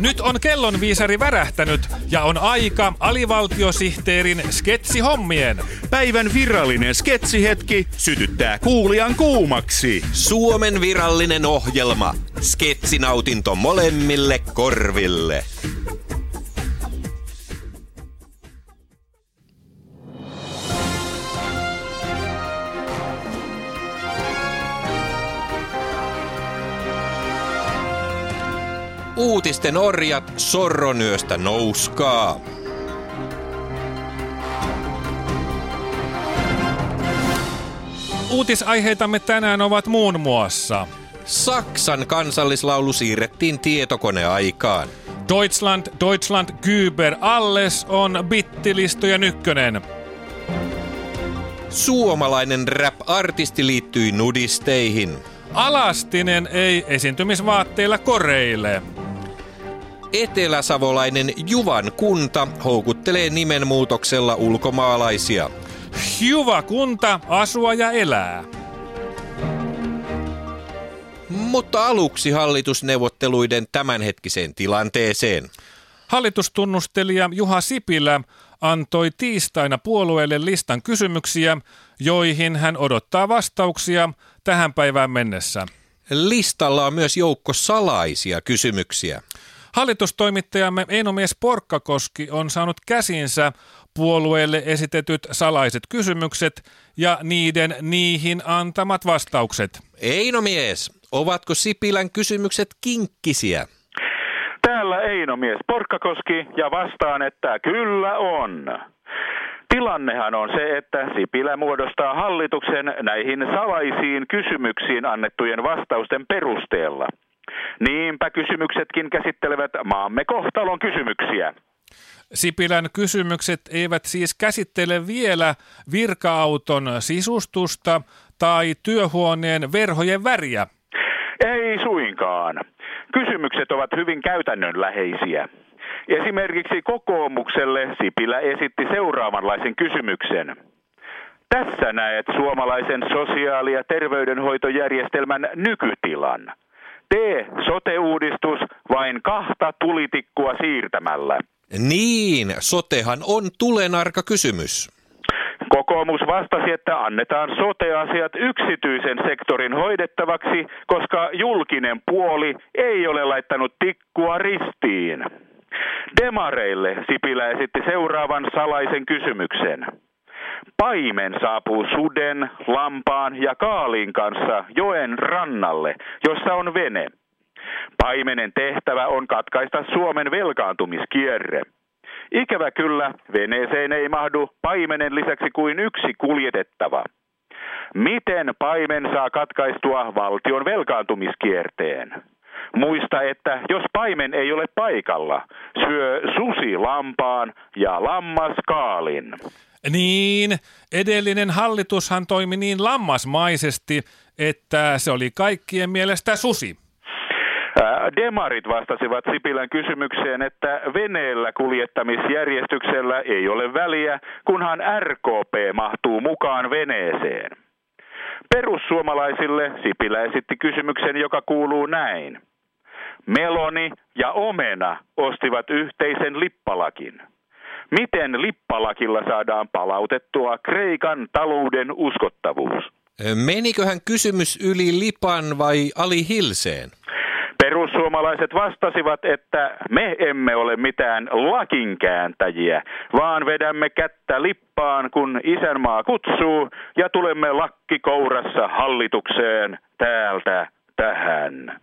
Nyt on kellonviisari värähtänyt ja on aika alivaltiosihteerin sketsihommien. Päivän virallinen sketsihetki sytyttää kuulijan kuumaksi. Suomen virallinen ohjelma. Sketsinautinto molemmille korville. Uutisten orjat sorronyöstä nouskaa. Uutisaiheitamme tänään ovat muun muassa Saksan kansallislaulu siirrettiin tietokoneaikaan. Deutschland, Deutschland, Güber, alles on bittilistojen ykkönen. Suomalainen rap-artisti liittyi nudisteihin. Alastinen ei esiintymisvaatteilla koreille. Eteläsavolainen Juvan kunta houkuttelee nimenmuutoksella ulkomaalaisia. Hyvä kunta, asua ja elää. Mutta aluksi hallitusneuvotteluiden tämänhetkiseen tilanteeseen. Hallitustunnustelija Juha Sipilä antoi tiistaina puolueelle listan kysymyksiä, joihin hän odottaa vastauksia tähän päivään mennessä. Listalla on myös joukko salaisia kysymyksiä. Hallitustoimittajamme Einomies Porkkakoski on saanut käsinsä puolueelle esitetyt salaiset kysymykset ja niiden niihin antamat vastaukset. Eino mies, ovatko Sipilän kysymykset kinkkisiä? Täällä Einomies Porkkakoski ja vastaan, että kyllä on. Tilannehan on se, että Sipilä muodostaa hallituksen näihin salaisiin kysymyksiin annettujen vastausten perusteella. Niinpä kysymyksetkin käsittelevät maamme kohtalon kysymyksiä. Sipilän kysymykset eivät siis käsittele vielä virka-auton sisustusta tai työhuoneen verhojen väriä. Ei suinkaan. Kysymykset ovat hyvin käytännönläheisiä. Esimerkiksi kokoomukselle Sipilä esitti seuraavanlaisen kysymyksen. Tässä näet suomalaisen sosiaali- ja terveydenhoitojärjestelmän nykytilan. Tee sote-uudistus vain kahta tulitikkua siirtämällä. Niin, sotehan on tulenarka kysymys. Kokoomus vastasi, että annetaan sote-asiat yksityisen sektorin hoidettavaksi, koska julkinen puoli ei ole laittanut tikkua ristiin. Demareille Sipilä esitti seuraavan salaisen kysymyksen. Paimen saapuu suden, lampaan ja kaalin kanssa joen rannalle, jossa on vene. Paimenen tehtävä on katkaista Suomen velkaantumiskierre. Ikävä kyllä, veneeseen ei mahdu paimenen lisäksi kuin yksi kuljetettava. Miten paimen saa katkaistua valtion velkaantumiskierteen? Muista, että jos paimen ei ole paikalla, syö susi lampaan ja lammas kaalin. Niin, edellinen hallitushan toimi niin lammasmaisesti, että se oli kaikkien mielestä susi. Demarit vastasivat Sipilän kysymykseen, että veneellä kuljettamisjärjestyksellä ei ole väliä, kunhan RKP mahtuu mukaan veneeseen. Perussuomalaisille Sipilä esitti kysymyksen, joka kuuluu näin. Meloni ja Omena ostivat yhteisen lippalakin. Miten lippalakilla saadaan palautettua Kreikan talouden uskottavuus? Meniköhän kysymys yli lipan vai ali hilseen? Perussuomalaiset vastasivat, että me emme ole mitään lakinkääntäjiä, vaan vedämme kättä lippaan, kun isänmaa kutsuu, ja tulemme lakki kourassa hallitukseen täältä tähän.